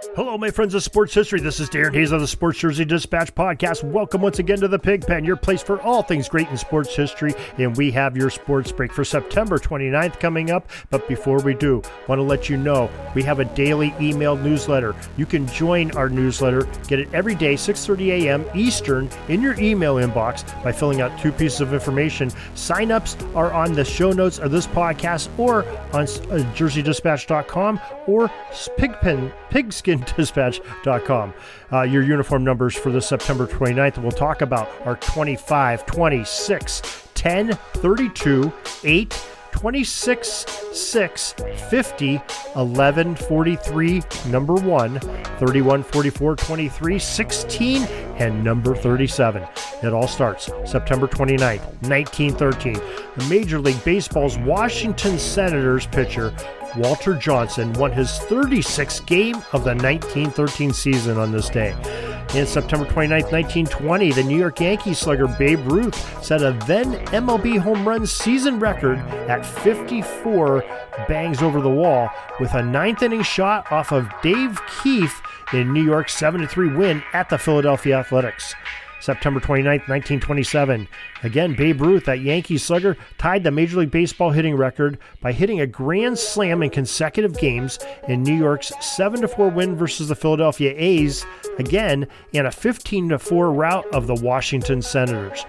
Hello, my friends of sports history. This is Darren Hayes of the Sports Jersey Dispatch podcast. Welcome once again to the Pig Pen, your place for all things great in sports history. And we have your sports break for September 29th coming up. But before we do, want to let you know we have a daily email newsletter. You can join our newsletter, get it every day, 6:30 a.m. Eastern, in your email inbox by filling out two pieces of information. Sign-ups are on the show notes of this podcast or on uh, JerseyDispatch.com or Pigpen Pigskin skindispatch.com. Uh, your uniform numbers for the September 29th. We'll talk about our 25, 26, 10, 32, 8, 26, 6, 50, 11, 43, number 1, 31, 44, 23, 16, and number 37. It all starts September 29th, 1913. The Major League Baseball's Washington Senators pitcher Walter Johnson won his 36th game of the 1913 season on this day. In September 29, 1920, the New York Yankees slugger Babe Ruth set a then MLB home run season record at 54 bangs over the wall with a ninth inning shot off of Dave Keefe in New York's 7 3 win at the Philadelphia Athletics. September 29, 1927. Again, Babe Ruth, that Yankee slugger, tied the Major League Baseball hitting record by hitting a grand slam in consecutive games in New York's 7 4 win versus the Philadelphia A's, again, in a 15 4 rout of the Washington Senators.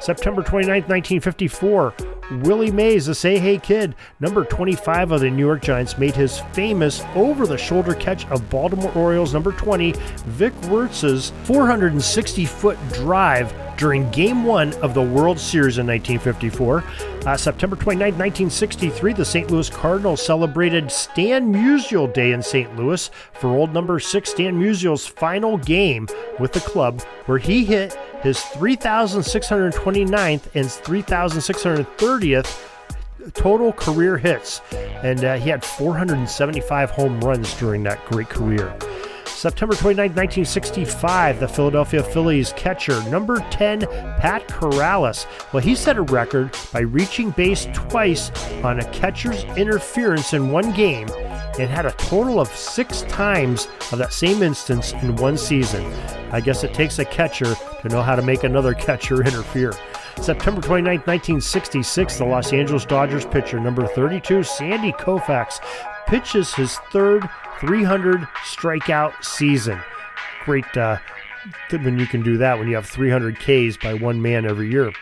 September 29, 1954, Willie Mays, the Say Hey Kid, number 25 of the New York Giants, made his famous over the shoulder catch of Baltimore Orioles number 20, Vic Wertz's 460 foot drive during Game 1 of the World Series in 1954. Uh, September 29, 1963, the St. Louis Cardinals celebrated Stan Musial Day in St. Louis for old number 6 Stan Musial's final game with the club, where he hit his 3,629th and 3,630th total career hits, and uh, he had 475 home runs during that great career. September 29, 1965, the Philadelphia Phillies catcher, number 10, Pat Corrales. Well, he set a record by reaching base twice on a catcher's interference in one game and had a total of six times of that same instance in one season. I guess it takes a catcher to know how to make another catcher interfere. September 29, 1966, the Los Angeles Dodgers pitcher, number 32, Sandy Koufax, pitches his third 300 strikeout season. Great uh, when you can do that when you have 300 Ks by one man every year.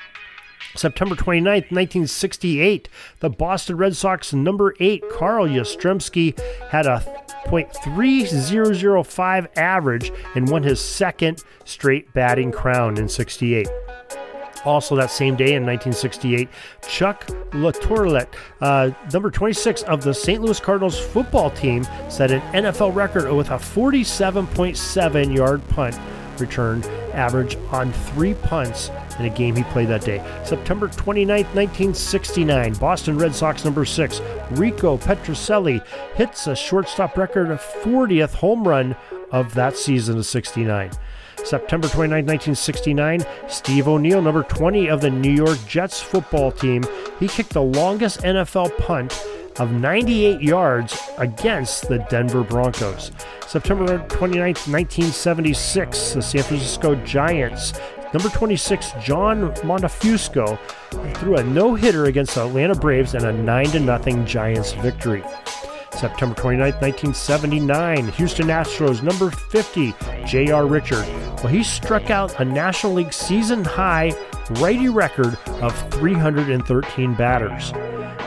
September 29, 1968, the Boston Red Sox number 8 Carl Yastrzemski had a .3005 average and won his second straight batting crown in 68. Also, that same day in 1968, Chuck LaTourette, uh, number 26 of the St. Louis Cardinals football team, set an NFL record with a 47.7 yard punt return average on three punts in a game he played that day. September 29, 1969, Boston Red Sox number six, Rico Petrocelli hits a shortstop record of 40th home run of that season of 69. September 29, 1969, Steve O'Neill, number 20 of the New York Jets football team, he kicked the longest NFL punt of 98 yards against the Denver Broncos. September 29, 1976, the San Francisco Giants Number 26, John Montefusco, threw a no hitter against the Atlanta Braves and a 9 0 Giants victory. September 29, 1979, Houston Astros number 50, J.R. Richard. Well, he struck out a National League season high righty record of 313 batters.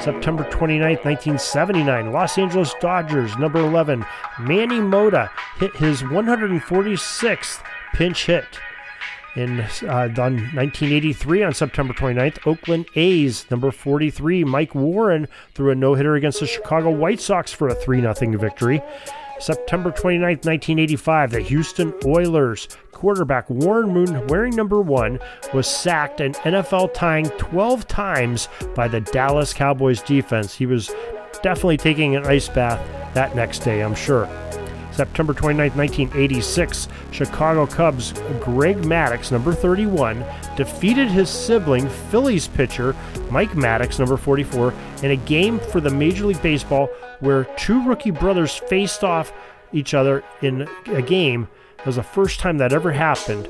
September 29, 1979, Los Angeles Dodgers, number 11, Manny Mota hit his 146th pinch hit. In uh, on 1983, on September 29th, Oakland A's, number 43, Mike Warren threw a no hitter against the Chicago White Sox for a 3 0 victory. September 29, 1985, the Houston Oilers quarterback Warren Moon, wearing number one, was sacked an NFL tying 12 times by the Dallas Cowboys defense. He was definitely taking an ice bath that next day, I'm sure. September 29, 1986, Chicago Cubs Greg Maddux, number 31, defeated his sibling, Phillies pitcher Mike Maddux, number 44, in a game for the Major League Baseball where two rookie brothers faced off each other in a game it was the first time that ever happened.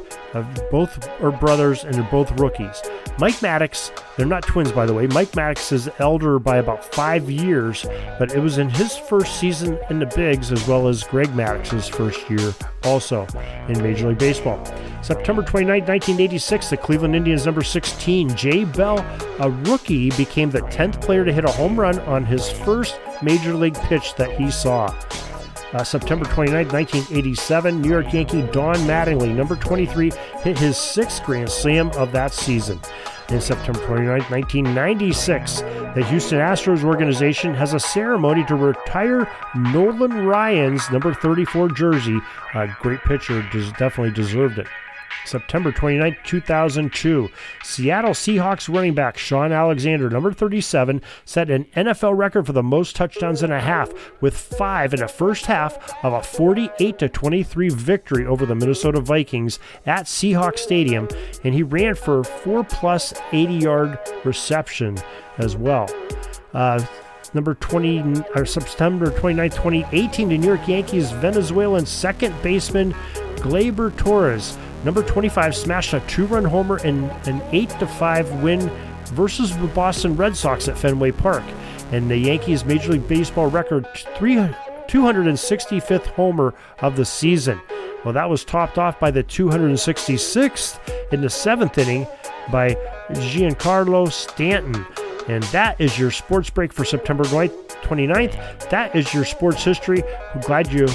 Both are brothers and they're both rookies. Mike Maddux, they're not twins by the way. Mike Maddux is elder by about five years, but it was in his first season in the bigs as well as Greg Maddux's first year also in Major League Baseball. September 29, 1986, the Cleveland Indians number 16, Jay Bell, a rookie, became the 10th player to hit a home run on his first major league pitch that he saw. Uh, September 29, 1987, New York Yankee Don Mattingly, number 23, hit his sixth Grand Slam of that season. In September 29, 1996, the Houston Astros organization has a ceremony to retire Nolan Ryan's number 34 jersey. A great pitcher, definitely deserved it. September 29, 2002. Seattle Seahawks running back Shaun Alexander, number 37, set an NFL record for the most touchdowns in a half with five in the first half of a 48 23 victory over the Minnesota Vikings at Seahawks Stadium, and he ran for four plus 80 yard reception as well. Uh, number 20 or September 29, 2018, the New York Yankees Venezuelan second baseman Gleyber Torres Number 25 smashed a two run homer in an 8 5 win versus the Boston Red Sox at Fenway Park. And the Yankees' Major League Baseball record 265th homer of the season. Well, that was topped off by the 266th in the seventh inning by Giancarlo Stanton. And that is your sports break for September 29th. That is your sports history. I'm glad you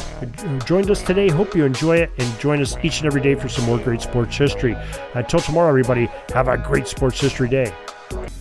joined us today. Hope you enjoy it and join us each and every day for some more great sports history. Until tomorrow, everybody, have a great sports history day.